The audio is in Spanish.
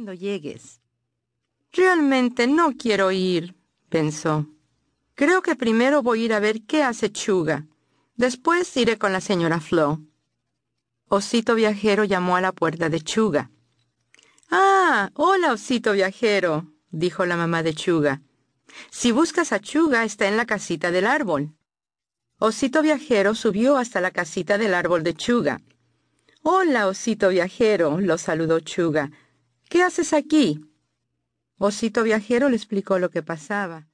cuando llegues. Realmente no quiero ir, pensó. Creo que primero voy a ir a ver qué hace Chuga. Después iré con la señora Flo. Osito Viajero llamó a la puerta de Chuga. Ah, hola, Osito Viajero, dijo la mamá de Chuga. Si buscas a Chuga, está en la casita del árbol. Osito Viajero subió hasta la casita del árbol de Chuga. Hola, Osito Viajero, lo saludó Chuga. ¿Qué haces aquí? Osito Viajero le explicó lo que pasaba.